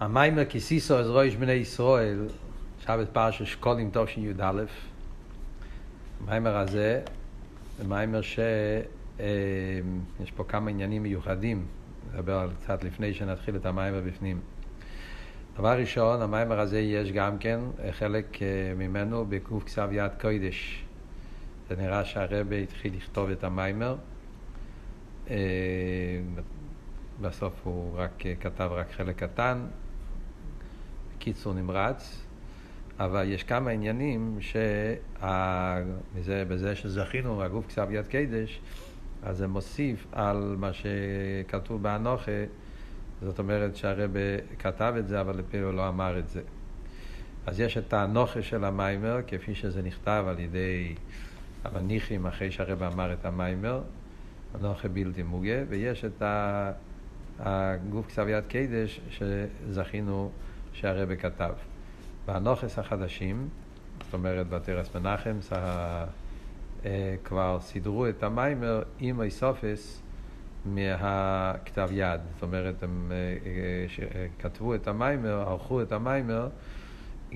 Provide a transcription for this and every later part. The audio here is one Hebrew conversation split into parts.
המיימר כסיסו אז רויש בני ישראל, שבת פרשת שקולים תשי"א, המיימר הזה זה מיימר שיש אה, פה כמה עניינים מיוחדים, נדבר על קצת לפני שנתחיל את המיימר בפנים. דבר ראשון, המיימר הזה יש גם כן חלק אה, ממנו בקוף כסב יד קוידש. זה נראה שהרבה התחיל לכתוב את המיימר. אה, בסוף הוא רק כתב רק חלק קטן, קיצור נמרץ, אבל יש כמה עניינים שבזה שזכינו, הגוף כתב יד קדש, אז זה מוסיף על מה שכתוב באנוכה, זאת אומרת שהרב כתב את זה, אבל הוא לא אמר את זה. אז יש את האנוכה של המיימר, כפי שזה נכתב על ידי המניחים אחרי שהרב אמר את המיימר, אנוכה בלתי מוגה, ויש את הגוף כתב יד קדש שזכינו שהרבא כתב. באנוכס החדשים, זאת אומרת בתרס מנחם, אה, כבר סידרו את המיימר עם איסופס מהכתב יד. זאת אומרת, הם אה, אה, כתבו את המיימר, ערכו את המיימר,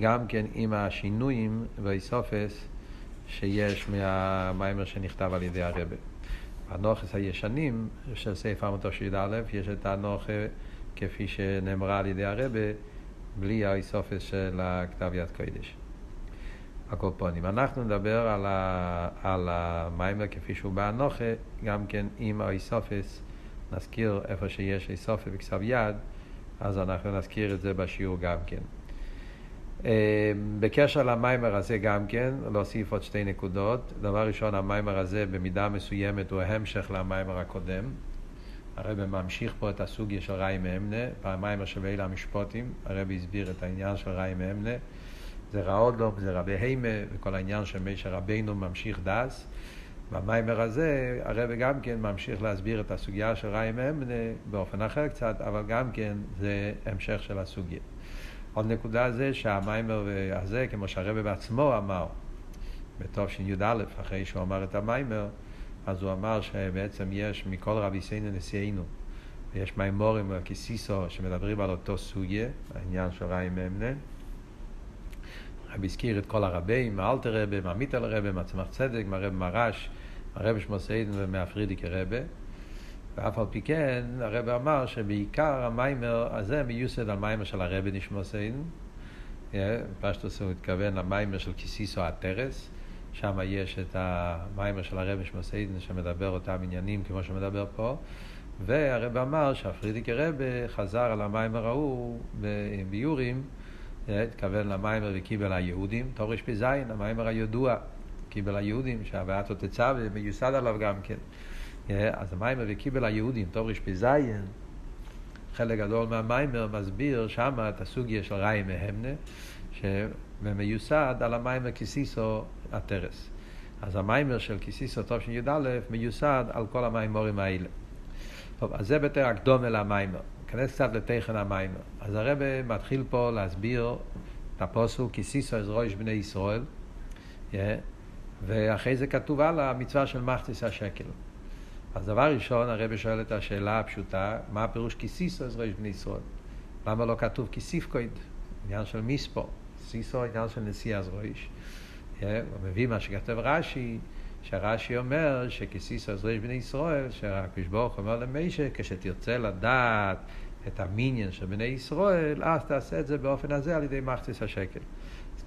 גם כן עם השינויים באיסופס שיש מהמיימר שנכתב על ידי הרבה. הנוכס הישנים של סעיף עמותו של י"א, יש את הנוכה כפי שנאמרה על ידי הרבה בלי האיסופס של הכתב יד קודש. הקופונים. אנחנו נדבר על, ה, על המיימר כפי שהוא באנוכה, גם כן עם האיסופס, נזכיר איפה שיש איסופס בכתב יד, אז אנחנו נזכיר את זה בשיעור גם כן. אה, בקשר למיימר הזה גם כן, להוסיף עוד שתי נקודות. דבר ראשון, המיימר הזה במידה מסוימת הוא המשך למיימר הקודם. הרב ממשיך פה את הסוגיה של ראי מאמנה, פעמיים של אלה המשפוטים, הרב הסביר את העניין של ראי מאמנה, זה ראודו, זה רבי הימה, וכל העניין של מי שרבינו ממשיך דס. במיימר הזה הרב גם כן ממשיך להסביר את הסוגיה של ראי מאמנה באופן אחר קצת, אבל גם כן זה המשך של הסוגיה. עוד נקודה זה שהמיימר הזה, כמו שהרב בעצמו אמר, בתש"א, אחרי שהוא אמר את המיימר, אז הוא אמר שבעצם יש מכל רבי סיינו נשיאנו, ויש מימורים כסיסו שמדברים על אותו סוגיה, העניין של ראי ממנה. רבי הזכיר את כל הרבים, מאלתר רבה, מהמיטל רבה, מהצמח צדק, מהרב מרש, מהרב שמוסיידן ומהפרידיק רבה. ואף על פי כן, הרב אמר שבעיקר המיימר הזה מיוסד על מיימר של הרבי נשמוסיידן. פשטוס הוא התכוון למיימר של כסיסו הטרס. שם יש את המיימר של הרבי שמסעידן שמדבר אותם עניינים כמו שמדבר פה והרב אמר שהפרידיקי רבי חזר על המיימר ההוא ביורים אה, התכוון למיימר וקיבל היהודים תורש פ"ז, המיימר הידוע קיבל היהודים שהבאת תצא ומיוסד עליו גם כן. אה, אז המיימר וקיבל היהודים תורש פ"ז חלק גדול מהמיימר מסביר שם את הסוגיה של ראי מהמנה ומיוסד על המיימר כסיסו הטרס. אז המיימר של כסיסו תשי"א מיוסד על כל המיימורים האלה. טוב, אז זה בתר הקדום אל המיימר. ניכנס קצת לתכן המיימר. אז הרב מתחיל פה להסביר את הפוסוק כסיסו אז ראש בני ישראל, yeah, ואחרי זה כתוב על המצווה של מחטיס השקל. אז דבר ראשון, הרב שואל את השאלה הפשוטה, מה הפירוש כסיסו אז ראש בני ישראל? למה לא כתוב כסיפקויד? עניין של מספור. סיסו עניין של נשיא אז ראש. הוא מביא מה שכתב רש"י, שרש"י אומר שכסיסו אז ראש בני ישראל, שהקדוש ברוך אומר למשה, כשתרצה לדעת את המיניאן של בני ישראל, אז תעשה את זה באופן הזה על ידי מחציס השקל.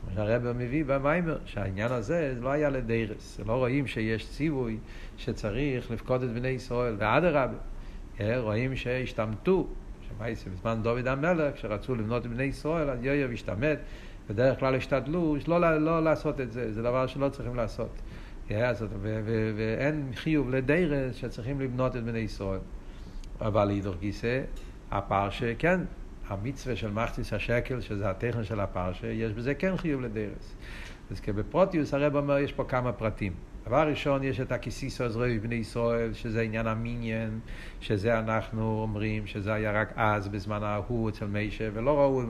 כמו שהרבר מביא במיימר, שהעניין הזה לא היה לדרס. לא רואים שיש ציווי שצריך לפקוד את בני ישראל, ואדרבה, רואים שהשתמטו, שמייסי בזמן דוד המלך, כשרצו לבנות את בני ישראל, אז יויב השתמט, בדרך כלל השתדלו לא, לא לעשות את זה, זה דבר שלא צריכים לעשות. ואין חיוב לדרס שצריכים לבנות את בני ישראל. אבל להידור גיסא, הפרשה, כן, המצווה של מחציס השקל, שזה הטכן של הפרשה, יש בזה כן חיוב לדרס. אז כבפרוטיוס הרב אומר, יש פה כמה פרטים. דבר ראשון, יש את הכיסיסו עזרוי בבני ישראל, שזה עניין המיניאן, שזה אנחנו אומרים, שזה היה רק אז, בזמן ההוא אצל מיישה, ולא ראו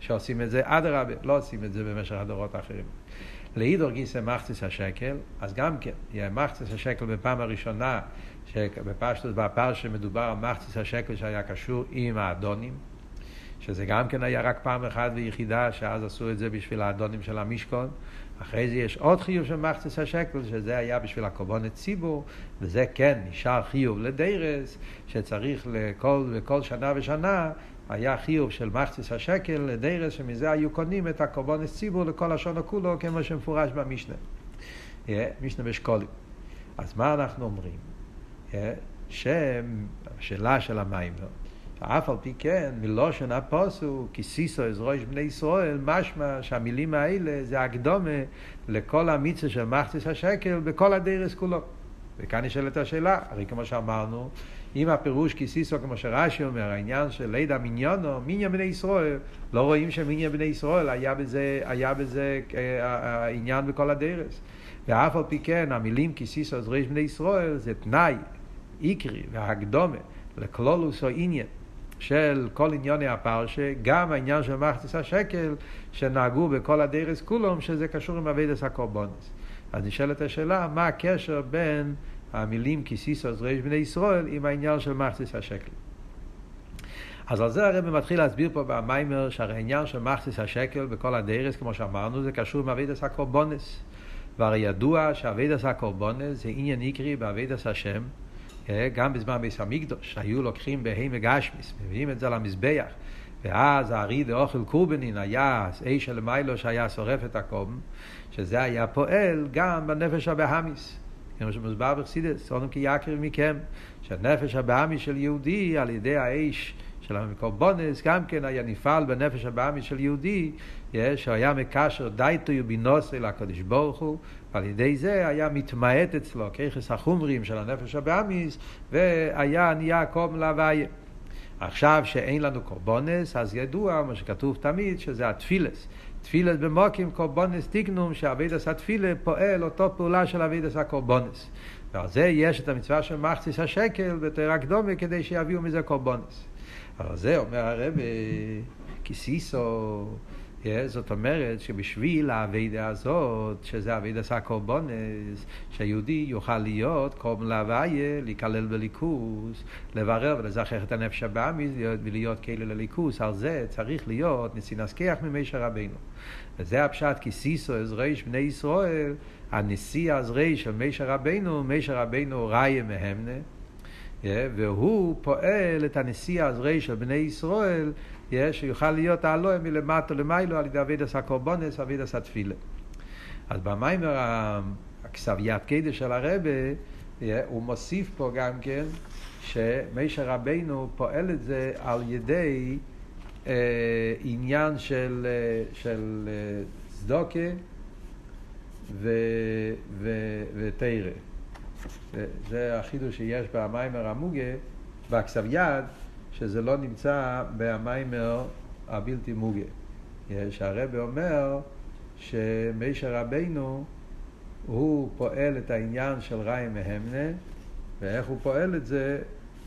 שעושים את זה, אדרבה, לא עושים את זה במשך הדורות האחרים. לאידור גיסא מחציס השקל, אז גם כן, יהיה מחציס השקל בפעם הראשונה, שבפשטוס בפרשה מדובר על מחציס השקל שהיה קשור עם האדונים, שזה גם כן היה רק פעם אחת ויחידה, שאז עשו את זה בשביל האדונים של המשכון. אחרי זה יש עוד חיוב של מחצס השקל, שזה היה בשביל הקורבנות ציבור, וזה כן נשאר חיוב לדרס, שצריך לכל, לכל שנה ושנה, היה חיוב של מחצס השקל לדרס, שמזה היו קונים את הקורבנות ציבור לכל השונו כולו, כמו שמפורש במשנה. משנה בשקולים. אז מה אנחנו אומרים? שהשאלה של המים, אף על פי כן, מלושן הפוסו, כי סיסו עזרוש בני ישראל, משמע שהמילים האלה זה הקדומה לכל המיצה של מחצס השקל בכל הדרס כולו. וכאן נשאלת השאלה, הרי כמו שאמרנו, אם הפירוש כיסיסו, כמו שרש"י אומר, העניין של לידע מניונו, מיניה בני ישראל, לא רואים שמיניה בני ישראל היה בזה, היה בזה אה, העניין בכל הדרס. ואף על פי כן, המילים כיסיסו עזרוש בני ישראל זה תנאי, עיקרי והקדומה לכלולוס או עניין. של כל עניוני הפרשה, גם העניין של מחצס השקל שנהגו בכל הדרס כולם, שזה קשור עם אבידס הקורבונס. אז נשאלת השאלה, מה הקשר בין המילים כיסיסוס ריש בני ישראל עם העניין של מחצס השקל. אז על זה הרב מתחיל להסביר פה במיימר שהרי העניין של מחצס השקל בכל הדרס, כמו שאמרנו, זה קשור עם אבידס הקורבונס. והרי ידוע שאבידס הקורבונס זה עניין עיקרי באבידס השם. אה, גם בזמן ביס המקדוש, היו לוקחים בהמה גשמיס, מביאים את זה למזבח, ואז הארי דאוכל קורבנין היה אש של מיילו שהיה שורף את הקום, שזה היה פועל גם בנפש הבהמיס. כמו שמוסבר בחסידס, אודם כי יקר מכם, שהנפש הבהמיס של יהודי על ידי האש של המקורבונס גם כן היה נפעל בנפש הבאמי של יהודי, שהיה מקשר דייטו יובינוסי לקדוש ברוך הוא, ועל ידי זה היה מתמעט אצלו ככס החומרים של הנפש הבאמיס, והיה נהיה קום להוויה. עכשיו שאין לנו קורבונס, אז ידוע מה שכתוב תמיד, שזה התפילס. תפילס במוקים קורבונס תיקנום, שאבידס התפילה פועל אותו פעולה של אבידס הקורבונס. ועל זה יש את המצווה של מחציס השקל בתורה קדומה כדי שיביאו מזה קורבונס. אבל זה אומר הרב, כיסיסו, זאת אומרת שבשביל האבידה הזאת, שזה אבידה סקורבונס, שהיהודי יוכל להיות קום להוויה, להיכלל בליכוס, לברר ולזכח את הנפש הבאמיס ולהיות כאילו לליכוס, על זה צריך להיות נסינס ממישר רבינו. וזה הפשט כיסיסו עזרי בני ישראל, הנשיא עזרי של מישר רבינו, מישר רבינו ראיה מהמנה. והוא פועל את הנשיא העזרי של בני ישראל, שיוכל להיות העלוה מלמטה למיילו על ידי אבידס הקורבונס, אבידס התפילה. אז במיימר הכסביית קדש של הרבה, הוא מוסיף פה גם כן שמישר רבנו פועל את זה על ידי אה, עניין של, אה, של אה, צדוקה ותרא. זה החידוש שיש במיימר המוגה, בכסב שזה לא נמצא במיימר הבלתי מוגה. שהרבא אומר שמישר רבינו הוא פועל את העניין של ראי מהמנה, ואיך הוא פועל את זה,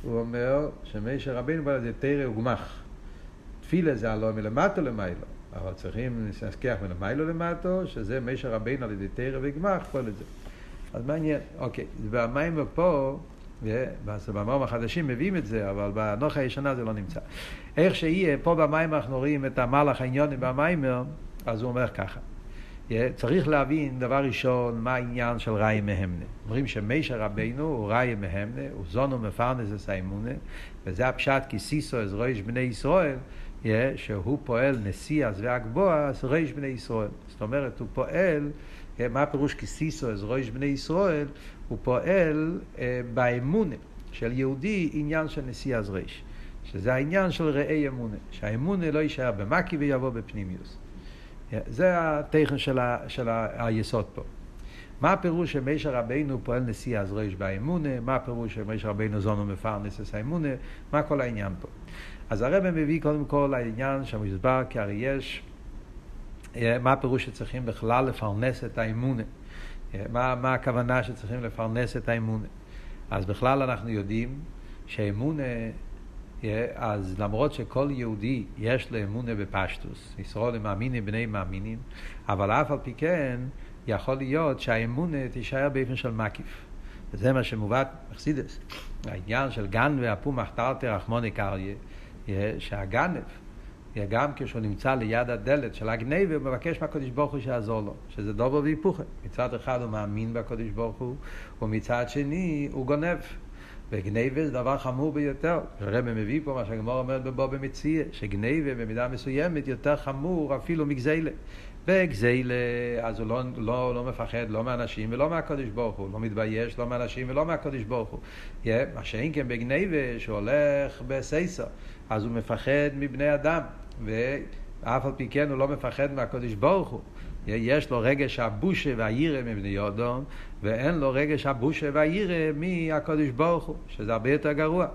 הוא אומר שמישר רבינו פועל את זה תרא וגמח. תפילה זה הלא מלמטו למיילו, אבל צריכים להזכיח מלמיילו למטו, שזה מישר רבינו על ידי תרא וגמח פועל את זה. אז מעניין, אוקיי, והמים פה, במאמרים החדשים מביאים את זה, אבל בנוח הישנה זה לא נמצא. איך שיהיה, פה במים אנחנו רואים את המהלך העניוני במיימר, אז הוא אומר ככה. צריך להבין, דבר ראשון, מה העניין של ראי מהמנה. אומרים שמישר רבינו הוא ראי מהמנה, הוא זונו מפרנס את וזה הפשט כי סיסו אז רויש בני ישראל, שהוא פועל נשיא אז והגבוה, אז רויש בני ישראל. זאת אומרת, הוא פועל מה הפירוש כסיסו, אז רויש בני ישראל, הוא פועל אה, באמונה של יהודי עניין של נשיא אז ריש. שזה העניין של ראי אמונה, שהאמונה לא יישאר במקי ויבוא בפנימיוס. אה, זה התכן של, ה, של ה, היסוד פה. מה הפירוש שמישר רבינו פועל נשיא אז ריש באמונה, מה הפירוש שמישר רבינו זונו מפרנס את האמונה, מה כל העניין פה. אז הרב מביא קודם כל העניין שמוסבר כי הרי יש אה, מה הפירוש שצריכים בכלל לפרנס את האמונה? מה, מה הכוונה שצריכים לפרנס את האמונה? אז בכלל אנחנו יודעים שאמונה, אז למרות שכל יהודי יש לו אמונה בפשטוס, ישראל הם מאמינים בני מאמינים, אבל אף על פי כן יכול להיות שהאמונה תישאר באופן של מקיף. וזה מה שמובא בחסידס. העניין של גן ואפו מחתרתי רחמוני קריה, שהגנב גם כשהוא נמצא ליד הדלת של הגניבה, הוא מבקש מהקדוש ברוך הוא שיעזור לו, שזה דובר והיפוכה. מצד אחד הוא מאמין בקדוש ברוך הוא, ומצד שני הוא גונב. וגניבה זה דבר חמור ביותר. הרב מביא פה מה שהגמור אומרת בבוא במציע, שגניבה במידה מסוימת יותר חמור אפילו מגזילה. בגזילה, אז הוא לא, לא, לא מפחד לא מאנשים ולא מהקדוש ברוך הוא, לא מתבייש לא מאנשים ולא מהקדוש ברוך הוא. Yeah, מה שאין כן בגניבה, שהוא הולך בסייסר, אז הוא מפחד מבני אדם, ואף על פי כן הוא לא מפחד מהקדוש ברוך הוא. יש לו רגש הבושה והירא מבני יודום, ואין לו רגש הבושה והירא מהקדוש ברוך הוא, שזה הרבה יותר גרוע.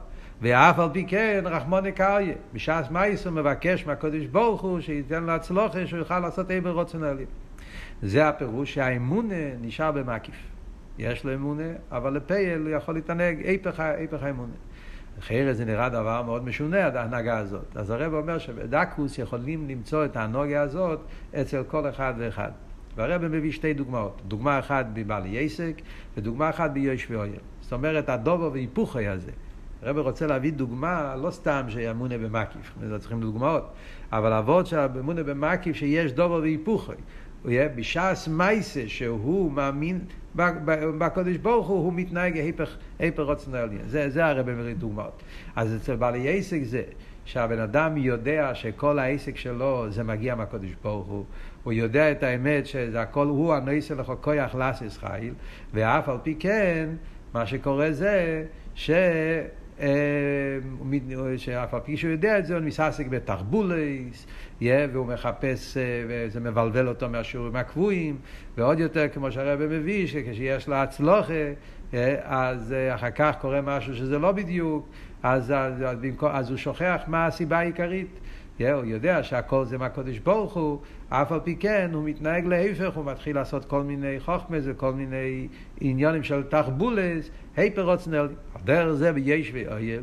ואף על פי כן, רחמוני קריה, בשעת מייס הוא מבקש מהקדוש ברוך הוא שייתן לו הצלוחה שהוא יוכל לעשות איבר רוצנלי. זה הפירוש שהאמונה נשאר במקיף. יש לו אמונה, אבל לפייל הוא יכול להתענג איפך, האמונה. אחרת זה נראה דבר מאוד משונה, ההנהגה הזאת. אז הרב אומר שבדקוס יכולים למצוא את ההנהגה הזאת אצל כל אחד ואחד. והרב מביא שתי דוגמאות. דוגמה אחת בבעלי יסק, ודוגמה אחת ביוש ואויל. זאת אומרת, הדובו והיפוכי הזה. הרב רוצה להביא דוגמה, לא סתם שאמונה במקיף, צריכים דוגמאות, אבל אבות שאמונה במקיף שיש דובו והיפוכי. הוא יהיה בשעס מייסה שהוא מאמין בקודש ברוך הוא, הוא מתנהג היפך, היפך רוצן העליין. זה, זה הרב מביא דוגמאות. אז אצל בעלי עסק זה שהבן אדם יודע שכל העסק שלו זה מגיע מהקודש ברוך הוא. הוא יודע את האמת שזה הכל הוא הנויסה לך כויח לסיס חיל, ואף על פי כן, מה שקורה זה ש... שאף על פי שהוא יודע את זה, הוא מתעסק בתחבולס, והוא מחפש, וזה מבלבל אותו מהשיעורים הקבועים, ועוד יותר, כמו שהרבא מביא, שכשיש לו הצלוחה, אז אחר כך קורה משהו שזה לא בדיוק, אז, אז, אז הוא שוכח מה הסיבה העיקרית. הוא יודע שהכל זה מהקודש ברוך הוא, אף על פי כן הוא מתנהג להפך, הוא מתחיל לעשות כל מיני חוכמס וכל מיני עניונים של תחבולס, היפר רוצנל, דרך זה ביש ואויל.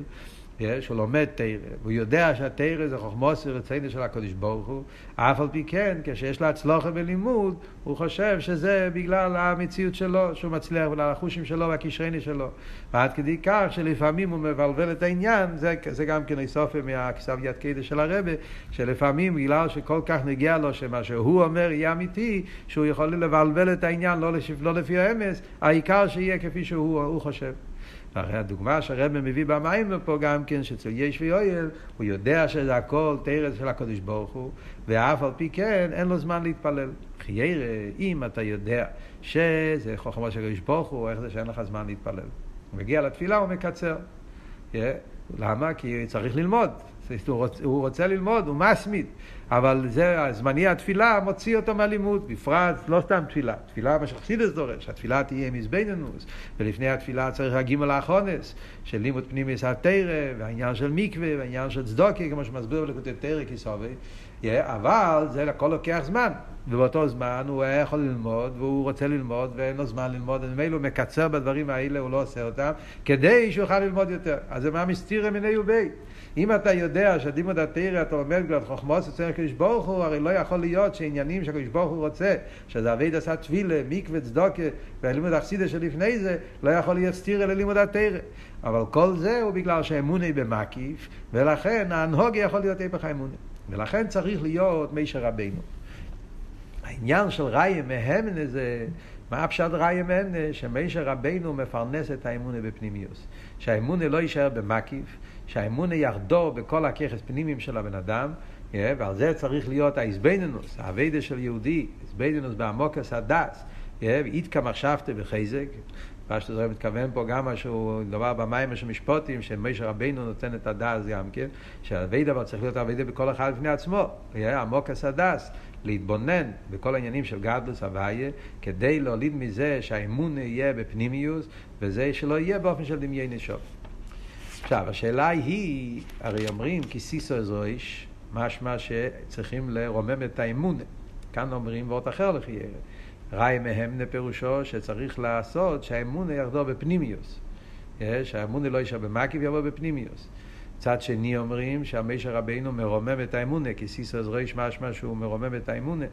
שהוא לומד תרא, והוא יודע שהתרא זה חוכמוס ורצינו של הקדוש ברוך הוא, אף על פי כן, כשיש לה הצלוחה בלימוד, הוא חושב שזה בגלל המציאות שלו, שהוא מצליח, בגלל החושים שלו והקשרני שלו. ועד כדי כך שלפעמים הוא מבלבל את העניין, זה, זה גם כן איסופי מהכסף יד קדש של הרבה, שלפעמים בגלל שכל כך נגיע לו שמה שהוא אומר יהיה אמיתי, שהוא יכול לבלבל את העניין לא, לשפ, לא לפי האמס, העיקר שיהיה כפי שהוא חושב. הרי הדוגמה שהרבא מביא במים פה גם כן, שאצל יש ויואל, הוא יודע שזה הכל תרס של הקדוש ברוך הוא, ואף על פי כן אין לו זמן להתפלל. חיירה, אם אתה יודע שזה חוכמה של הקדוש ברוך הוא, איך זה שאין לך זמן להתפלל? הוא מגיע לתפילה, הוא מקצר. Yeah. למה? כי צריך ללמוד. הוא רוצה ללמוד, הוא מסמיד. אבל זה, זמני התפילה מוציא אותו מהלימוד, בפרט לא סתם תפילה, תפילה מה שחסידס דורש, התפילה תהיה מזבנינוס, ולפני התפילה צריך להגיע מלאכונס, של לימוד פנימיס התרא, והעניין של מקווה, והעניין של צדוקי, כמו שמסביר בלקוטי תרא כסובי, אבל זה הכל לוקח זמן, ובאותו זמן הוא היה יכול ללמוד, והוא רוצה ללמוד, ואין לו זמן ללמוד, ומילא הוא מקצר בדברים האלה, הוא לא עושה אותם, כדי שהוא יוכל ללמוד יותר. אז זה מה מסתירה מיני ובי. אם אתה יודע שדימוד התרא אתה לומד כבר חוכמוס אצל הקדוש ברוך הוא, הרי לא יכול להיות שעניינים שהקדוש ברוך הוא רוצה, שזה אבי עשה תפילה, מקווה, צדוקה, והלימוד אכסידה שלפני זה, לא יכול להיות סתירה ללימוד התרא. אבל כל זה הוא בגלל שהאמונה היא במקיף, ולכן ההנהוגה יכול להיות היפך האמונה. ולכן צריך להיות מישר רבינו. העניין של ראיה מהמנה זה, מה הפשט ראיה מהמנה? שמישר רבינו מפרנס את האמונה בפנימיוס. שהאמונה לא יישאר במקיף, שהאמונה יחדור בכל הככס פנימיים של הבן אדם, ועל זה צריך להיות האיזבנינוס, האביידה של יהודי, איזבנינוס בעמוקס הדס, איתקא מחשבתא בחזק, מה שזה מתכוון פה גם משהו, דבר במים של משפוטים, שמשה רבינו נותן את הדס גם כן, שהאביידה צריך להיות האביידה בכל אחד בפני עצמו, עמוקס הדס, להתבונן בכל העניינים של גדלוס הוויה, כדי להוליד מזה שהאמון יהיה בפנימיוס, וזה שלא יהיה באופן של דמיין נשוב. עכשיו, השאלה היא, הרי אומרים כי סיסו זויש, משמע שצריכים לרומם את האמון. כאן אומרים ואות אחר לחייר. ראי מהם פירושו שצריך לעשות שהאמון יחדור בפנימיוס. שהאמון לא יישאר במקיף, יבוא בפנימיוס. צד שני אומרים שהמישר רבינו מרומם את האמונה, כי סיסו זויש משמע שהוא מרומם את האמונה.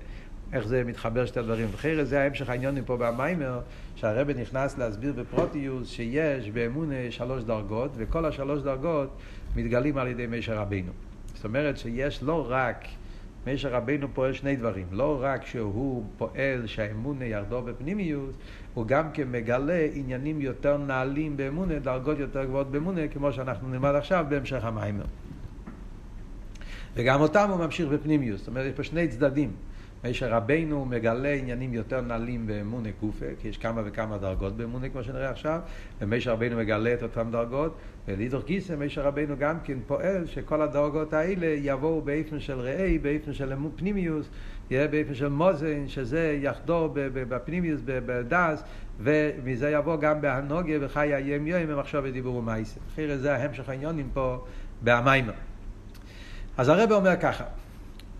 איך זה מתחבר שתי הדברים. אחרת זה ההמשך העניונים פה במיימר, שהרבא נכנס להסביר בפרוטיוס שיש באמונה שלוש דרגות, וכל השלוש דרגות מתגלים על ידי מישר רבינו. זאת אומרת שיש לא רק, משה רבינו פועל שני דברים, לא רק שהוא פועל שהאמונה ירדו בפנימיות, הוא גם כן מגלה עניינים יותר נעלים באמונה, דרגות יותר גבוהות באמונה, כמו שאנחנו נלמד עכשיו בהמשך המיימר. וגם אותם הוא ממשיך בפנימיות, זאת אומרת יש פה שני צדדים. משה רבינו מגלה עניינים יותר נעלים באמונה גופה, כי יש כמה וכמה דרגות באמונה כמו שנראה עכשיו, ומשה רבינו מגלה את אותן דרגות, ולידור גיסא משה רבינו גם כן פועל שכל הדרגות האלה יבואו באופן של ראי, באופן של פנימיוס, יהיה באופן של מוזן, שזה יחדור בפנימיוס, בדס, ומזה יבוא גם בהנוגיה וחיי היום יום במחשב ודיבור ומעשה. אחרי זה ההמשך העניונים פה במיימר. אז הרב אומר ככה,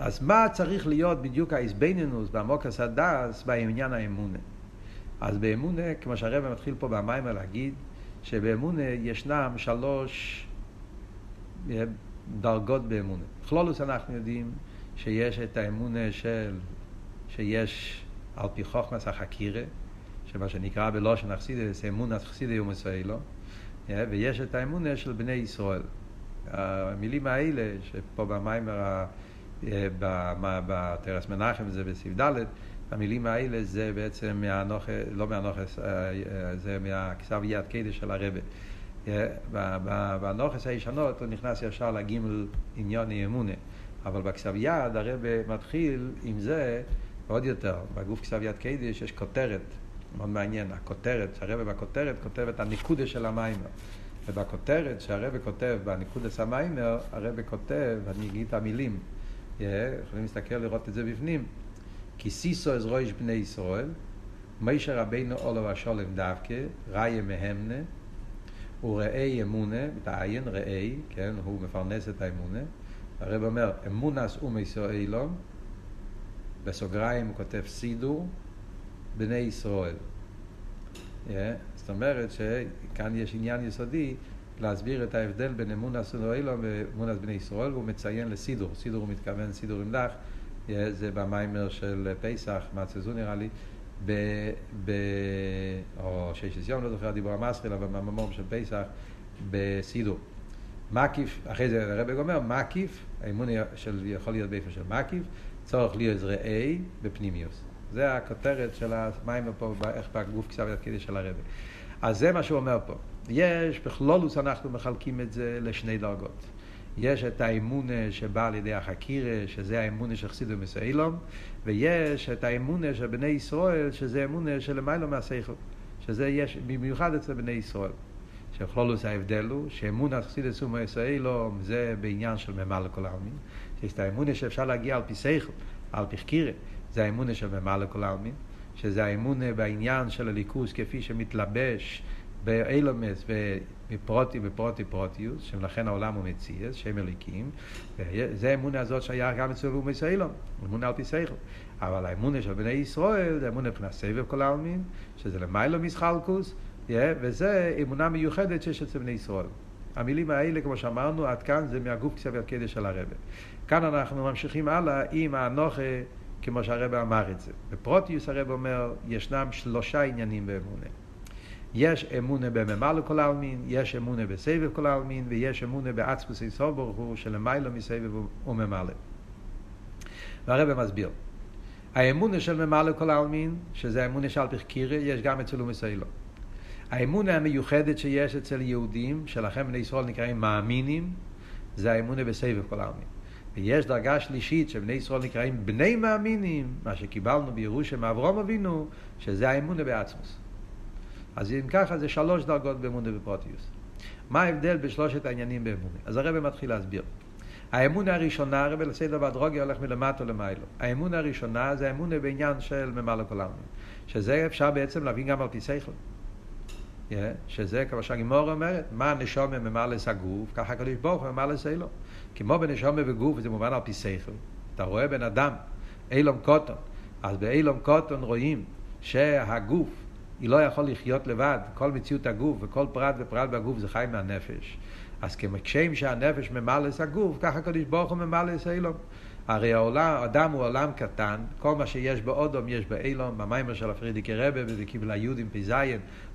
אז מה צריך להיות בדיוק האיזבנינוס בעמוק הדס בעניין האמונה? אז באמונה, כמו שהרב מתחיל פה במים להגיד, שבאמונה ישנם שלוש אה, דרגות באמונה. בכלולוס אנחנו יודעים שיש את האמונה של, שיש על פי חוכמס החקירה, שמה שנקרא בלושן אכסידס, אמונת חסידי ומסוילו, אה, ויש את האמונה של בני ישראל. המילים האלה, שפה במיימר אה, בטרס מנחם זה בסעיף ד', המילים האלה זה בעצם מהנוח, לא מהנוחס, אה, אה, זה מהכסף יד קדש של הרבה. בנוחס הישנות הוא נכנס ישר לגימל עניון אמונה, אבל בכסף יד הרבה מתחיל עם זה עוד יותר. בגוף כסף יד קדש יש כותרת, מאוד מעניין, הכותרת, הרבה בכותרת כותב את הניקודה של המיימר. ובכותרת שהרבה כותב בניקודס המיימר, הרבה כותב, אני אגיד את המילים, יכולים להסתכל לראות את זה בפנים. כי סיסו אז רויש בני ישראל, מישר רבינו אולו השולם דווקא, ראיה מהמנה, וראי אמונה, בתעיין ראי, כן, הוא מפרנס את האמונה. הרב אומר, אמונס ומסואלום, בסוגריים הוא כותב סידור, בני ישראל. Yeah, זאת אומרת שכאן יש עניין יסודי להסביר את ההבדל בין אמון אסונו אילום ואמון בני ישראל, והוא מציין לסידור, סידור הוא מתכוון סידור דח, זה במיימר של פסח, מעצזו נראה לי, ב, ב, או ששת יום, לא זוכר הדיבור המסחיל, אבל בממור של פסח, בסידור. מקיף, אחרי זה הרב אומר, מקיף, האמון של, יכול להיות באיפה של מקיף, צורך להיות ראה בפנימיוס. זה הכותרת של המים פה, איך בגוף כסף יד של הרב. אז זה מה שהוא אומר פה. יש, בכלולוס אנחנו מחלקים את זה לשני דרגות. יש את האמונה שבא על ידי החקירה, שזה האמונה של חסידו מסעילום, ויש את האמונה של בני ישראל, שזה אמונה של למיילו מהשכל, שזה יש במיוחד אצל בני ישראל. שבכלולוס ההבדל הוא שאמונה חסידו מסעילום זה בעניין של ממלא כל העלמין, שיש את האמונה שאפשר להגיע על פי שכל, על פי חקירה, זה האמונה של ממלא כל העלמין, שזה האמונה בעניין של הליכוס כפי שמתלבש באילומס ומפרוטי בפרוטי פרוטיוס, שלכן העולם הוא מציאס, שם אליקים, זה האמונה הזאת שהיה גם אצל אומי סיילום, אמונה על פי שכל. אבל האמונה של בני ישראל זה אמונה מבחינת סבב כל העלמין, שזה למיילו מסחלקוס, וזה אמונה מיוחדת שיש אצל בני ישראל. המילים האלה, כמו שאמרנו, עד כאן זה מהגוף כסף הקדש של הרבה. כאן אנחנו ממשיכים הלאה עם האנוכה, כמו שהרבא אמר את זה. בפרוטיוס הרבא אומר, ישנם שלושה עניינים באמונה. יש אמונה בממלא כל העלמין, יש אמונה בסבב כל העלמין, ויש אמונה בעצמוס איסור ברוך הוא שלמיילו מסבב וממלא. והרבא מסביר. האמונה של ממלא כל העלמין, שזה האמונה של פחקירי, יש גם אצל אומסיילו. האמונה המיוחדת שיש אצל יהודים, שלכם בני ישראל נקראים מאמינים, זה האמונה בסבב כל העלמין. ויש דרגה שלישית שבני ישראל נקראים בני מאמינים, מה שקיבלנו בירושה מאברום אבינו, שזה האמונה בעצמוס. אז אם ככה זה שלוש דרגות באמונה בפרוטיוס. מה ההבדל בשלושת העניינים באמונה? אז הרב מתחיל להסביר. האמונה הראשונה, הרב לסדר והדרוגיה הולך מלמטה למיילו. האמונה הראשונה זה האמונה בעניין של ממלא כל העלמין. שזה אפשר בעצם להבין גם על פי שכל. Yeah, שזה כמו שהגימור אומרת, מה נשומה ממלא הגוף, ככה הקדוש ברוך הוא ממלא סלו. כמו בנשומה וגוף, זה מובן על פי שכל. אתה רואה בן אדם, אילום קוטון, אז באילום קוטון רואים שהגוף היא לא יכול לחיות לבד, כל מציאות הגוף וכל פרט ופרט בגוף זה חי מהנפש. אז כשם שהנפש ממלא את הגוף, ככה הקדוש ברוך הוא ממלא את האילום. הרי העולם, אדם הוא עולם קטן, כל מה שיש באודום יש באילום, במיימר של הפרידיקי רבה ובקיבל היהודים פ"ז,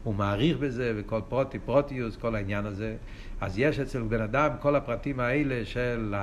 הוא מעריך בזה, וכל פרוטי, פרוטיוס, כל העניין הזה. אז יש אצל בן אדם כל הפרטים האלה של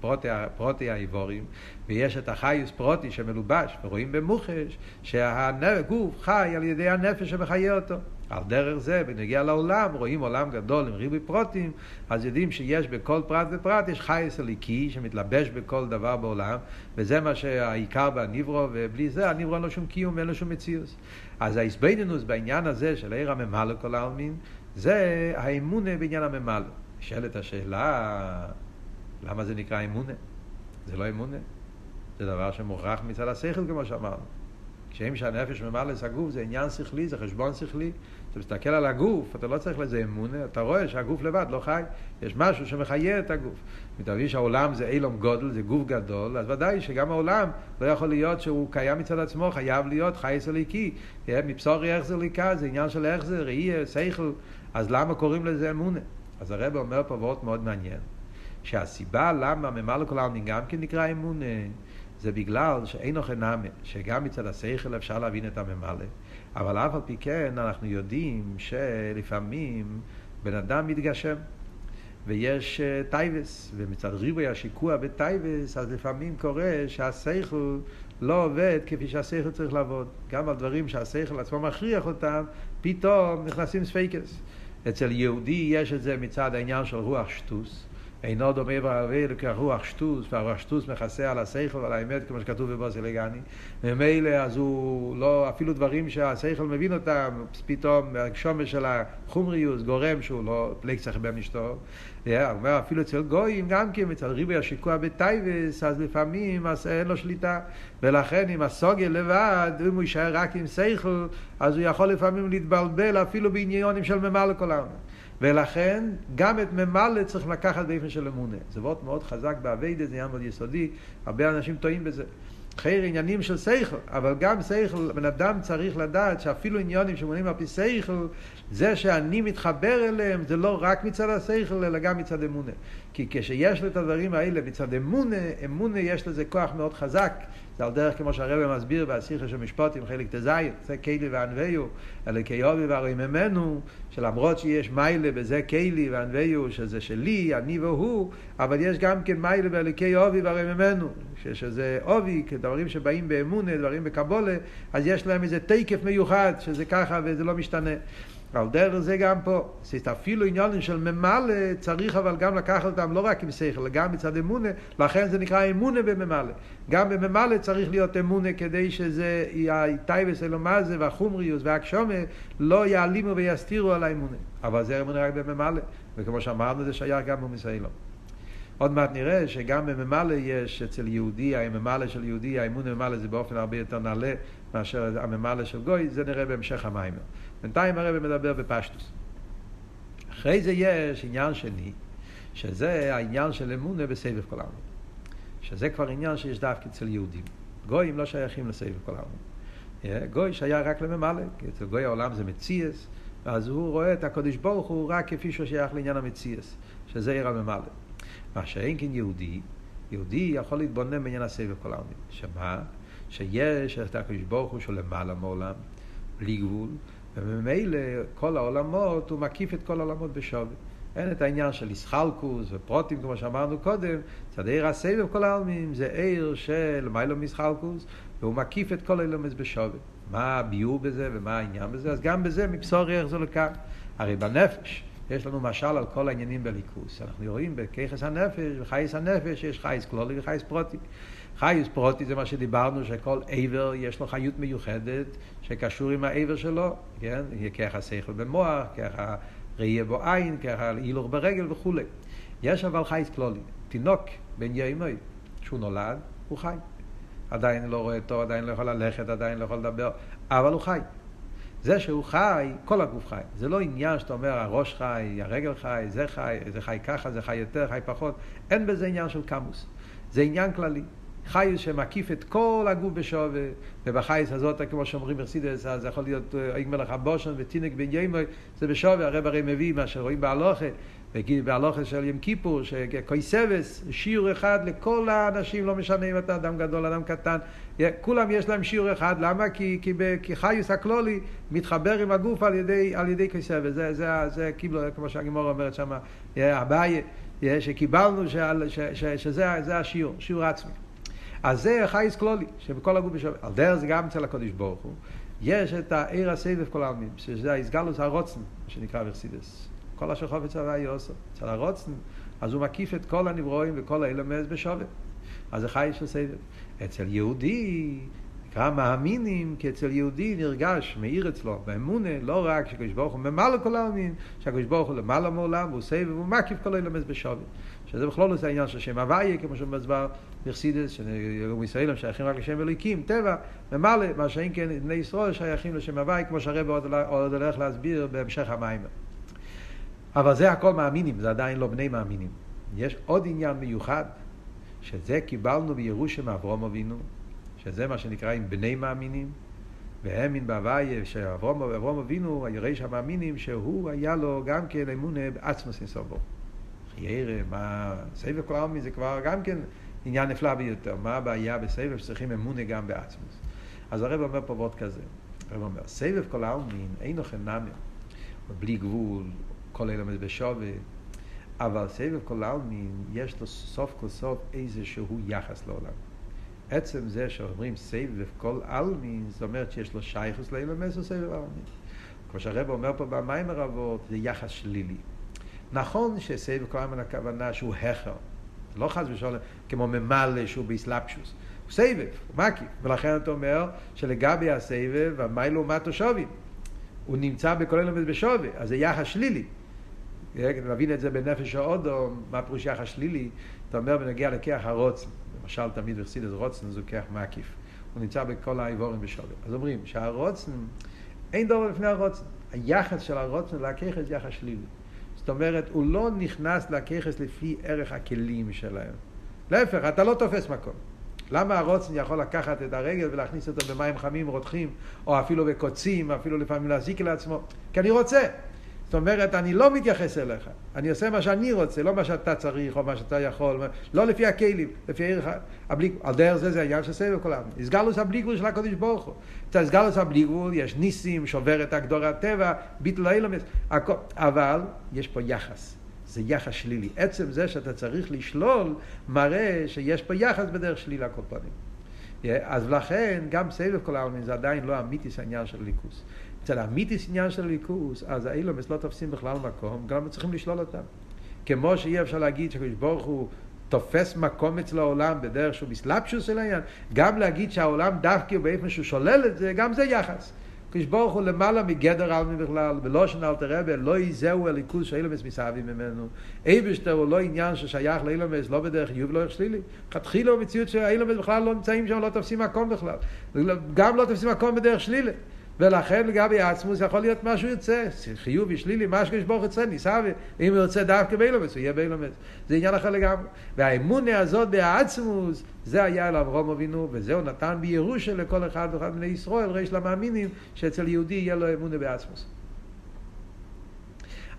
פרוטי, פרוטי האיבורים, ויש את החיוס פרוטי שמלובש, ורואים במוחש שהגוף חי על ידי הנפש שמחיה אותו. על דרך זה, בנגיע לעולם, רואים עולם גדול עם ריבוי פרוטים, אז יודעים שיש בכל פרט ופרט, יש חייס אליקי שמתלבש בכל דבר בעולם, וזה מה שהעיקר בניברו, ובלי זה הניברו אין לו שום קיום, אין לו שום מציאות. אז ההסבדנוס בעניין הזה של עיר הממלא כל העלמין, זה האמונה בעניין הממלא. נשאלת השאלה, למה זה נקרא אמונה? זה לא אמונה, זה דבר שמוכרח מצד השכל כמו שאמרנו. כשם שהנפש ממלא את הגוף זה עניין שכלי, זה חשבון שכלי. אתה מסתכל על הגוף, אתה לא צריך לזה אמונה, אתה רואה שהגוף לבד לא חי, יש משהו שמחיה את הגוף. אתה מבין שהעולם זה אילום גודל, זה גוף גדול, אז ודאי שגם העולם לא יכול להיות שהוא קיים מצד עצמו, חייב להיות חי סליקי. מבשורי החזר ליקה, זה עניין של החזר, ראי, שכל, אז למה קוראים לזה אמונה? אז הרב אומר פה וורט מאוד מעניין, שהסיבה למה ממלא כל העלמין גם כן נקרא אמונה, זה בגלל שאין אוכל נאמן, שגם מצד השכל אפשר להבין את הממלא, אבל אף על פי כן אנחנו יודעים שלפעמים בן אדם מתגשם. ויש אה, תאוות, ומצד ריבוי השיקוע בתאוות, אז לפעמים קורה שהשכל לא עובד כפי שהשכל צריך לעבוד. גם על דברים שהשכל עצמו מכריח אותם, פתאום נכנסים ספיקות. אצל יהודי יש את זה מצד העניין של רוח שטות. אין אדם עובר עבירה כרוח שטות, והרוח שטות מכסה על השכל ועל האמת, כמו שכתוב בבאתי לגני. ממילא אז הוא לא, אפילו דברים שהשכל מבין אותם, פתאום השומש של החומריוס גורם שהוא לא פלג צריך בהם אשתו. הוא אומר, אפילו אצל גויים גם כן, אצל ריבוי השיקוע בטייבס, אז לפעמים אז אין לו שליטה. ולכן אם הסוגל לבד, אם הוא יישאר רק עם שכל, אז הוא יכול לפעמים להתבלבל אפילו בעניונים של ממלא כל העולם. ולכן גם את ממלא צריך לקחת באופן של אמונה. זה וורט מאוד חזק באביידה, זה עניין מאוד יסודי, הרבה אנשים טועים בזה. חייר עניינים של שכל, אבל גם שכל, בן אדם צריך לדעת שאפילו עניונים שמונים על פי שכל, זה שאני מתחבר אליהם זה לא רק מצד השכל, אלא גם מצד אמונה. כי כשיש לו את הדברים האלה מצד אמונה, אמונה יש לזה כוח מאוד חזק. זה על דרך כמו שהרבא מסביר בהסיכה של משפטים, חלק ט"ז, זה קיילי וענוויו, אלה קיובי והרי ממנו, שלמרות שיש מיילה בזה קיילי וענוויו, שזה שלי, אני והוא, אבל יש גם כן מיילה באלוקי אובי והרי ממנו, שזה אובי, כדברים שבאים באמונה, דברים בקבולה, אז יש להם איזה תקף מיוחד, שזה ככה וזה לא משתנה. על דרך זה גם פה. זאת אפילו עניונים של ממלא, צריך אבל גם לקחת אותם לא רק עם שכל, אלא גם מצד אמונה, לכן זה נקרא אמונה בממלא. גם בממלא צריך להיות אמונה כדי שזה, הטייבס אלומזה והחומריוס והקשומה לא יעלימו ויסתירו על האמונה. אבל זה אמונה רק בממלא, וכמו שאמרנו זה שייך גם במסיילום. עוד מעט נראה שגם בממלא יש אצל יהודי, הממלא של יהודי, האמון בממלא זה באופן הרבה יותר נעלה מאשר הממלא של גוי, זה נראה בהמשך המים. בינתיים הרב מדבר בפשטוס. אחרי זה יש עניין שני, שזה העניין של אמונה בסבב כל העולם. שזה כבר עניין שיש דווקא אצל יהודים. גויים לא שייכים לסבב כל העולם. גוי שייך רק לממלא, כי אצל גוי העולם זה מציאס, אז הוא רואה את הקדוש ברוך הוא רק כפי שהוא שייך לעניין המציאס, שזה עיר הממלא. מה שאין כן יהודי, יהודי יכול להתבונן בעניין הסבב כל העולם. שמה? שיש את הקדוש ברוך הוא שלמעלה מעולם, בלי גבול, וממילא כל העולמות, הוא מקיף את כל העולמות בשווה. אין את העניין של איסחלקוס ופרוטים, כמו שאמרנו קודם, צד עיר הסבב כל העלמים זה עיר של מיילו מיסחלקוס, והוא מקיף את כל העולמות בשווה. מה הביאור בזה ומה העניין בזה? אז גם בזה מבשור איך זה לכאן. הרי בנפש, יש לנו משל על כל העניינים בליכוס. אנחנו רואים בכיכס הנפש, בחייס הנפש, יש חייס כלולי וחייס פרוטי. חייס פרוטי זה מה שדיברנו, שכל עבר יש לו חיות מיוחדת שקשור עם העבר שלו, כן? ככה שכל במוח, ככה ראייה בו עין, ככה הילוך ברגל וכולי. יש אבל חייס כלולי, תינוק בן ימי, שהוא נולד, הוא חי. עדיין לא רואה טוב, עדיין לא יכול ללכת, עדיין לא יכול לדבר, אבל הוא חי. זה שהוא חי, כל הגוף חי. זה לא עניין שאתה אומר, הראש חי, הרגל חי, זה חי, זה חי ככה, זה חי יותר, חי פחות. אין בזה עניין של קמוס. זה עניין כללי. חייס שמקיף את כל הגוף בשווה, ובחייס הזאת, כמו שאומרים מרסידס, אז זה יכול להיות איג מלך הבושן ותינק בן ימי, זה בשווה, הרב הרי מביא מה שרואים בהלוכה, בהלוכה של יום כיפור, שקויסבס, שיעור אחד לכל האנשים, לא משנה אם אתה אדם גדול, אדם קטן, כולם יש להם שיעור אחד, למה? כי, כי, כי חיוס הכלולי מתחבר עם הגוף על ידי, על ידי קויסבס, זה, זה, זה כאילו, כמו שהגימור אומרת שם, הבעיה, שקיבלנו שעל, שזה השיעור, שיעור עצמי. אז זה חייס כלולי, שבכל הגוף בשווה. על דרך זה גם אצל הקודש ברוך הוא. יש את העיר הסבב כל העלמין, שזה ההסגלוס הרוצן, שנקרא ורסידס. כל אשר חופץ הוואי עושה. אצל הרוצן, אז הוא מקיף את כל הנברואים וכל האלמס בשווה. אז זה חי של סבב. אצל יהודי, נקרא מאמינים, כי אצל יהודי נרגש, מאיר אצלו, באמונה, לא רק שקדוש ברוך הוא ממלא כל העלמין, שקדוש ברוך הוא למעלה מעולם, והוא סבב, והוא מקיף כל האלמס בשווה. שזה בכלול לא העניין של שם הוויה, כמו שמסבר בחסידס, שיום ישראלים שייכים רק לשם אלוהיקים, טבע, ממלא, מה שאין כן בני ישראל שייכים לשם הוויה, כמו שהרב עוד הולך להסביר בהמשך המים. אבל זה הכל מאמינים, זה עדיין לא בני מאמינים. יש עוד עניין מיוחד, שזה קיבלנו בירושם אברום אבינו, שזה מה שנקרא עם בני מאמינים, והאמין בהוויה, שאברום אבינו, הירש המאמינים, שהוא היה לו גם כן אמונה בעצמוס אינסובו. חיירה, מה, סבב כל העלמין זה כבר גם כן עניין נפלא ביותר. מה הבעיה בסבב שצריכים אמונה גם בעצמוס? אז הרב אומר פה ועוד כזה. הרב אומר, סבב כל העלמין אין לכם נמי, בלי גבול, כל אלה בשווה, אבל סבב כל העלמין יש לו סוף כל סוף איזשהו יחס לעולם. עצם זה שאומרים סבב כל עלמין, זאת אומרת שיש לו שייכוס לאילמס או סבב עלמין. כמו שהרב אומר פה במים הרבות, זה יחס שלילי. נכון שסבב כל הזמן הכוונה שהוא. זה לא חס ושלום כמו ממלא שהוא באסלאפשוס. הוא סבב, הוא מקיף. ולכן אתה אומר שלגבי הסבב, המי לעומת תושבים. הוא נמצא בכל אלמנט בשווה, אז זה יחס שלילי. להבין את זה בנפש האודו, מה פירוש יחס שלילי, אתה אומר בנגיע לכיח הרוצן. למשל תמיד בחסידס רוצן זה כיח מקיף. הוא נמצא בכל האיבורים בשווה. אז אומרים שהרוצן, אין דבר לפני הרוצן. היחס של הרוצן להכיח זה יחס שלילי. זאת אומרת, הוא לא נכנס לככס לפי ערך הכלים שלהם. להפך, אתה לא תופס מקום. למה הרוצן יכול לקחת את הרגל ולהכניס אותו במים חמים רותחים, או אפילו בקוצים, אפילו לפעמים להזיק לעצמו? כי אני רוצה. זאת אומרת, אני לא מתייחס אליך, אני עושה מה שאני רוצה, לא מה שאתה צריך או מה שאתה יכול, לא לפי הכלים, לפי ערך, הבלי, על דרך זה זה העניין של סבב כל העם. הסגלוס הבלי גבול של הקודש ברוך הוא. את הסגלוס הבלי גבול יש ניסים, שובר את הגדור הטבע, ביטל האילומס, אבל יש פה יחס. זה יחס שלילי. עצם זה שאתה צריך לשלול, מראה שיש פה יחס בדרך שלילה כל פנים. אז לכן, גם סבב כל העלמין זה עדיין לא אמיתיס העניין של ליכוס. אצל האמיתיס עניין של ליכוס, אז האילומס לא תופסים בכלל מקום, גם צריכים לשלול אותם. כמו שאי אפשר להגיד שקדוש ברוך הוא תופס מקום אצל העולם בדרך שהוא מסלבשוס של העניין, גם להגיד שהעולם דווקא באיפה שהוא שולל את זה, גם זה יחס. קדוש ברוך הוא למעלה מגדר עלמי בכלל, ולא שנאלתר רבי, לא יזהו הליכוז שאילומס מסעבים ממנו. אייבשטר הוא לא עניין ששייך לאילומס, לא בדרך חיוב, לא שלילי. לכתחילה הוא מציאות שהאילומס בכלל לא נמצאים שם, לא תופסים מקום בכלל. גם לא תופסים מקום בדרך שלילי. ולכן לגבי עצמוס יכול להיות משהו יוצא, חיובי, שלילי, מה שקדוש ברוך יוצא, ניסה, אם הוא יוצא דווקא באילומס, הוא יהיה באילומס. זה עניין אחר לגמרי. והאמונה הזאת בעצמוס, זה היה אל אברום אבינו, וזהו נתן בירושה לכל אחד ואחד מבני ישראל, ריש למאמינים, שאצל יהודי יהיה לו אמונה בעצמוס.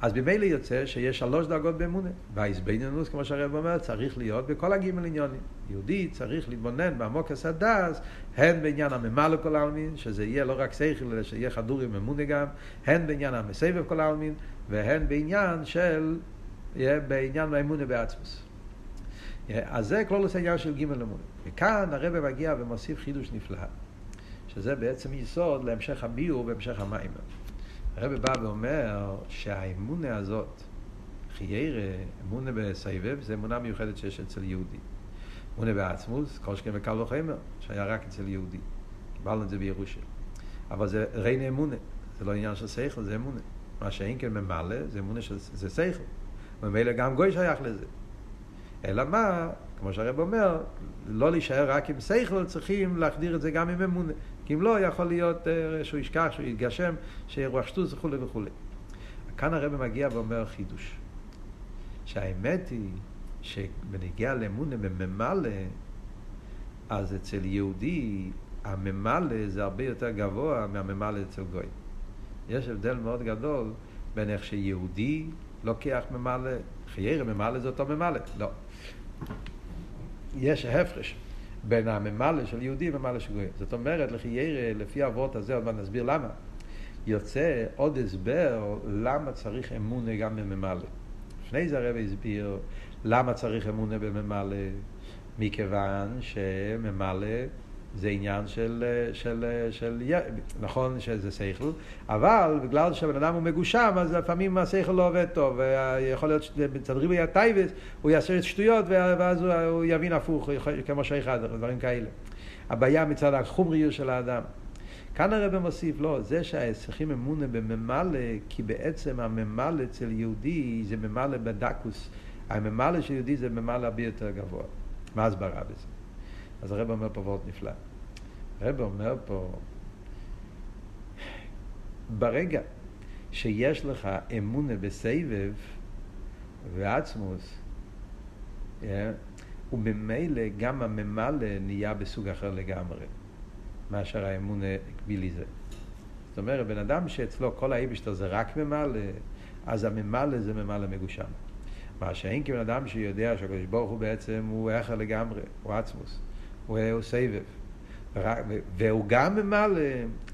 אז ממילא יוצא שיש שלוש דרגות באמונה. והאיזבנינוס, כמו שהרב אומר, צריך להיות בכל הגימל עניונים. יהודי צריך להתבונן בעמוק הסדס, הן בעניין הממלא כל העלמין, שזה יהיה לא רק שכל, אלא שיהיה חדור עם אמונה גם, הן בעניין המסבב כל העלמין, והן בעניין של, בעניין האמונה בעצמוס. אז זה כלולוס העניין של גימל אמונה. וכאן הרב מגיע ומוסיף חידוש נפלא, שזה בעצם יסוד להמשך הביור והמשך המים. הרב בא ואומר שהאמונה הזאת, חיירה, אמונה בסבב, זה אמונה מיוחדת שיש אצל יהודי. אמונה בעצמוס, כל שכן וקל וחמר, שהיה רק אצל יהודי. קיבלנו את זה בירושה. אבל זה ריינה אמונה, זה לא עניין של שכל, זה אמונה. מה שאין כן ממלא, זה אמונה של זה שכל. וממילא גם גוי שייך לזה. אלא מה, כמו שהרב אומר, לא להישאר רק עם שכל, צריכים להחדיר את זה גם עם אמונה. כי אם לא, יכול להיות uh, שהוא ישכח, שהוא יתגשם, שרוח שטוס וכולי וכולי. כאן הרב מגיע ואומר חידוש. שהאמת היא שבנגיע לאמונה בממלא, אז אצל יהודי הממלא זה הרבה יותר גבוה מהממלא אצל גוי. יש הבדל מאוד גדול בין איך שיהודי לוקח ממלא, חיירה ממלא זה אותו ממלא, לא. יש הפרש בין הממלא של יהודי וממלא של גויים. זאת אומרת, לחיירה, לפי האבות הזה, עוד מעט נסביר למה. יוצא עוד הסבר למה צריך אמונה גם בממלא. לפני זה הרב הסביר למה צריך אמונה בממלא, מכיוון שממלא זה עניין של, של, של, של נכון שזה שכל, אבל בגלל שהבן אדם הוא מגושם, אז לפעמים השכל לא עובד טוב, ויכול להיות שבצדרים יהיה טייבס, הוא יעשה שטויות, ואז הוא, הוא יבין הפוך, כמו שאחד, דברים כאלה. הבעיה מצד החומריות של האדם. כאן הרב מוסיף, לא, זה שהצריכים אמונה בממלא, כי בעצם הממלא אצל יהודי זה ממלא בדקוס. הממלא של יהודי זה ממלא הרבה יותר גבוה. מה הסברה בזה? אז הרב אומר פה וורט נפלא. הרב אומר פה, ברגע שיש לך אמונה בסבב ועצמוס, yeah, וממילא גם הממלא נהיה בסוג אחר לגמרי. מאשר האמונה בלי זה. זאת אומרת, בן אדם שאצלו כל האיבשטר זה רק ממלא, אז הממלא זה ממלא מגושם. מה שאין כבן אדם שיודע שהקדוש ברוך הוא בעצם הוא אחר לגמרי, הוא עצמוס, הוא, הוא סבב. והוא גם ממלא,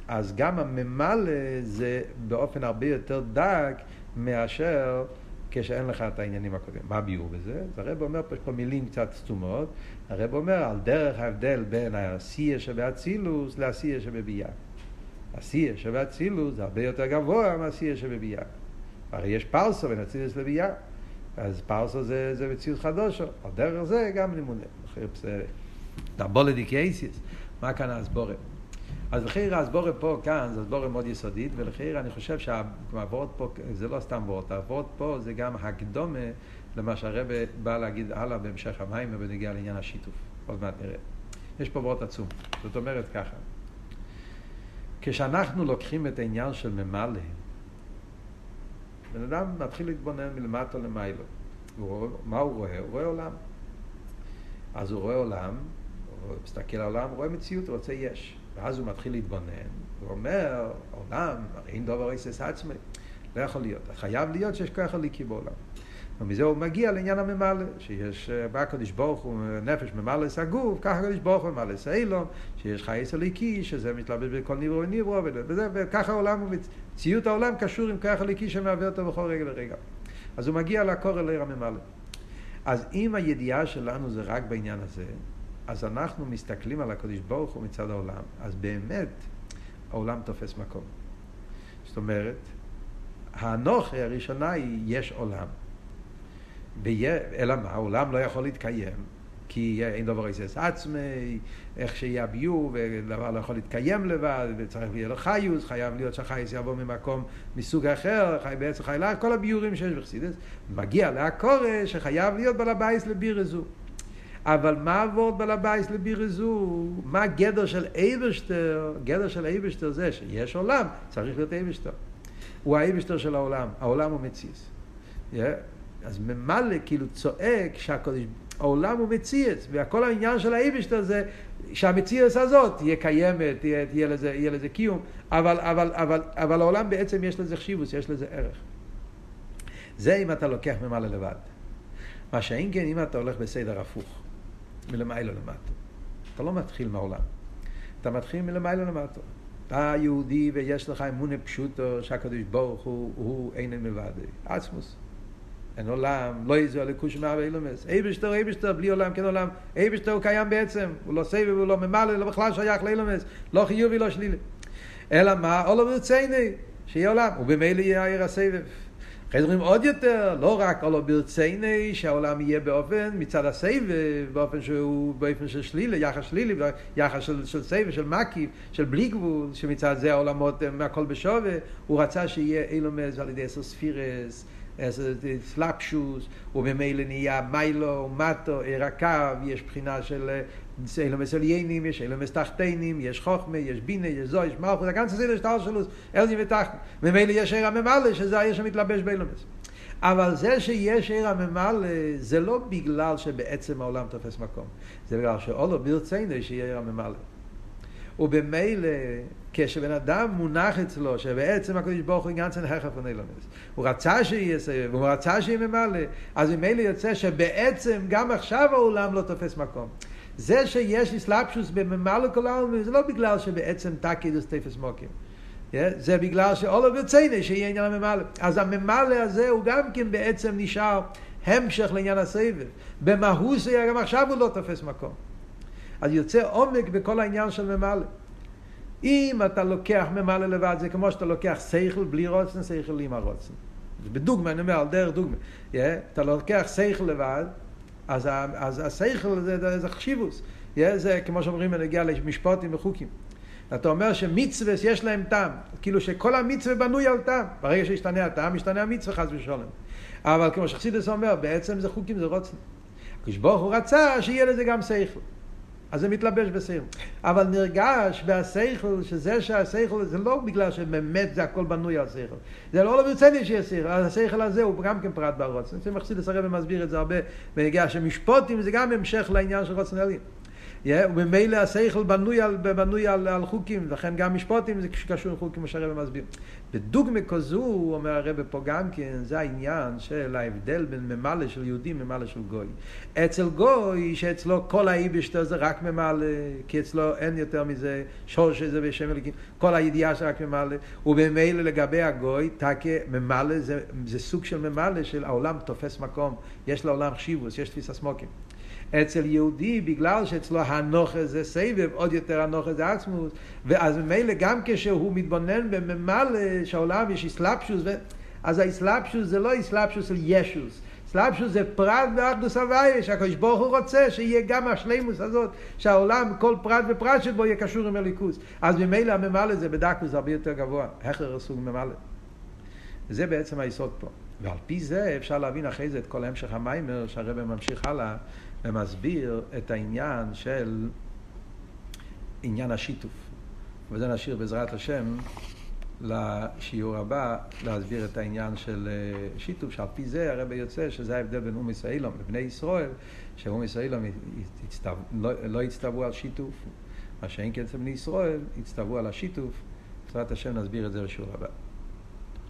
אז גם הממלא זה באופן הרבה יותר דק מאשר כשאין לך את העניינים הקודמים. מה הביאור בזה? אז הרב אומר פה, מילים קצת סתומות, הרב אומר על דרך ההבדל בין העשייה שבאצילוס לעשייה שבביאה. עשייה שבאצילוס זה הרבה יותר גבוה מהעשייה שבביאה. הרי יש פרסו בין אצילוס לביאה. אז פרסו זה, זה מציאות חדושו. על דרך זה גם לימונה. דבולדיקייסיס. מה כאן הסבורת? אז לחייר הסבורת פה, כאן, זו הסבורת מאוד יסודית, ולחייר אני חושב שהעבורת פה, זה לא סתם עבורת, העבורת פה זה גם הקדומה למה שהרבא בא להגיד הלאה בהמשך המים ובנגיע לעניין השיתוף. עוד מעט נראה. יש פה עבורת עצום. זאת אומרת ככה, כשאנחנו לוקחים את העניין של ממלא, בן אדם מתחיל להתבונן מלמטה למיילו. מה הוא רואה? הוא רואה עולם. אז הוא רואה עולם, מסתכל על העולם, רואה מציאות, הוא רוצה יש. ואז הוא מתחיל להתבונן, הוא אומר, עולם, הרי אין דבר איסס עצמי, לא יכול להיות. חייב להיות שיש כוח הליקי בעולם. ומזה הוא מגיע לעניין הממלא, שיש אה, בא הקדוש ברוך הוא נפש ממלא את הגוף, ככה הקדוש ברוך הוא ממלא את האילום, שיש חייס הליקי, שזה מתלבש בכל ניברו וניברו, וזה, וככה העולם, ציות העולם קשור עם כוח הליקי שמהווה אותו בכל רגע ורגע. אז הוא מגיע לקור אל עיר הממלא. אז אם הידיעה שלנו זה רק בעניין הזה, אז אנחנו מסתכלים על הקדוש ברוך הוא מצד העולם, אז באמת העולם תופס מקום. זאת אומרת, האנוכי הראשונה היא יש עולם. אלא מה, העולם לא יכול להתקיים, כי אין דבר איסס עצמי, איך הביור, ודבר לא יכול להתקיים לבד, וצריך להיות חיוס, חייב להיות שהחייס יבוא ממקום מסוג אחר, חי בעצם חי כל הביורים שיש בחסידס, מגיע להקורא שחייב להיות בעל הבייס לבירזו. אבל מה עבוד בעל הבייס לבירזו? מה גדר של אייברשטר? גדר של אייברשטר זה שיש עולם, צריך להיות אייברשטר. הוא האייברשטר של העולם, העולם הוא מציס. Yeah. אז ממלא כאילו צועק שהקודש, העולם הוא מציאס, וכל העניין של האיבשטר זה שהמציאס הזאת תהיה קיימת, תהיה, תהיה, לזה, יהיה לזה קיום, אבל, אבל, אבל, אבל העולם בעצם יש לזה חשיבוס, יש לזה ערך. זה אם אתה לוקח ממלא לבד. מה שאין כן אם אתה הולך בסדר הפוך, מלמעלה למטה. אתה לא מתחיל מהעולם, אתה מתחיל מלמעלה למטה. אתה יהודי ויש לך אמונה פשוטו שהקדוש ברוך הוא, הוא אין מלבד, עצמוס. אין עולם, לא יזו הלכוש מה ואילומס. אייבשטר, אייבשטר, בלי עולם, כן עולם. אייבשטר הוא קיים בעצם, הוא לא סבב, הוא לא ממלא, לא בכלל שייך לאילומס, לא חיובי, לא שלילי. אלא מה? עולם ברצייני, שיהיה עולם, ובמילא יהיה העיר הסבב. אחרי זה עוד יותר, לא רק עולם ברצייני, שהעולם יהיה באופן, מצד הסבב, באופן שהוא, באופן של שלילי, יחס שלילי, יחס של, של סבב, של מקיף, של בלי גבול, שמצד זה העולמות הם הכל בשווה, הוא רצה שיהיה אילומס על ידי עשר ספירס. סלאפשוס, וממילא נהיה מיילו, מטו, עיר הקו, יש בחינה של אילומס עליינים, יש אילומס תחתינים, יש חוכמה, יש בינה, יש זו, יש מלכות, הגנץ הזה שטר שלוס, אלזים ותחתים. ממילא יש עיר הממלא, שזה העיר שמתלבש באילומס. אבל זה שיש עיר הממלא, זה לא בגלל שבעצם העולם תופס מקום. זה בגלל שאולו ברצינו שיהיה עיר הממלא. ובמילא, כשבן אדם מונח אצלו, שבעצם הקדוש ברוך הוא עניין צנן הרחב ונילונס, הוא רצה שיהיה סבב, והוא רצה שיהיה ממלא, אז ממילא יוצא שבעצם גם עכשיו העולם לא תופס מקום. זה שיש איסלאפשוס בממלא כל העולם, זה לא בגלל שבעצם תקידוס תפס מוקים. זה בגלל שאולו ברציני שיהיה עניין הממלא. אז הממלא הזה הוא גם כן בעצם נשאר המשך לעניין הסבב. במהות זה גם עכשיו הוא לא תופס מקום. אז יוצא עומק בכל העניין של ממלא. אם אתה לוקח ממלא לבד, זה כמו שאתה לוקח שכל בלי רוצן, שכל עם הרוצן. בדוגמה, אני אומר, על דרך דוגמה. Yeah, אתה לוקח שכל לבד, אז, אז השכל זה, זה, זה חשיבוס. זה כמו שאומרים בנגיע למשפוטים וחוקים. אתה אומר שמצווה יש להם טעם, כאילו שכל המצווה בנוי על טעם. ברגע שישתנה הטעם, משתנה המצווה חס ושלום. אבל כמו שחסידס אומר, בעצם זה חוקים, זה רוצן. הקדוש ברוך הוא רצה שיהיה לזה גם שכל. אז זה מתלבש בשכל. אבל נרגש בהשכל, שזה שהשכל זה לא בגלל שבאמת זה הכל בנוי על שכל. זה לא ברציני שיש שכל, השכל הזה הוא גם כן פרט ברוצן. אני מחסיד לסרב ומסביר את זה הרבה, ונגיע שמשפוטים זה גם המשך לעניין של רוצן. וממילא השכל בנוי על, בנוי על, על חוקים, לכן גם משפוטים זה קשור לחוקים, מה שהרבא מסביר. בדוגמה כזו, אומר הרבא פה גם כן, זה העניין של ההבדל בין ממלא של יהודי ממלא של גוי. אצל גוי, שאצלו כל האיבשטר זה רק ממלא, כי אצלו אין יותר מזה שור שזה בשם אלוקים, כל הידיעה זה רק ממלא, וממילא לגבי הגוי, תקה ממלא זה, זה סוג של ממלא של העולם תופס מקום, יש לעולם חשיבוס, יש תפיסה סמוקים. אצל יהודי, בגלל שאצלו הנוכה זה סבב, עוד יותר הנוכה זה עצמוס, ואז ממילא גם כשהוא מתבונן בממלא שהעולם יש איסלאפשוס, ו... אז האיסלאפשוס זה לא איסלאפשוס של ישוס, איסלאפשוס זה פרט באחדוס הוויה, שהקדוש ברוך הוא רוצה שיהיה גם השלימוס הזאת, שהעולם, כל פרט ופרט שבו יהיה קשור עם הליכוס. אז ממילא הממלא זה בדקוס הרבה יותר גבוה, הכר סוג ממלא. וזה בעצם היסוד פה. ועל פי זה אפשר להבין אחרי זה את כל המשך המיימר שהרבא ממשיך הלאה ומסביר את העניין של עניין השיתוף. וזה נשאיר בעזרת השם לשיעור הבא להסביר את העניין של אה, שיתוף, שעל פי זה הרב יוצא שזה ההבדל בין אום ישראלום לבני ישראל, שאום ישראלום לא, לא הצטוו על שיתוף, מה שאין כן אצל בני ישראל, הצטוו על השיתוף. בעזרת השם נסביר את זה בשיעור הבא.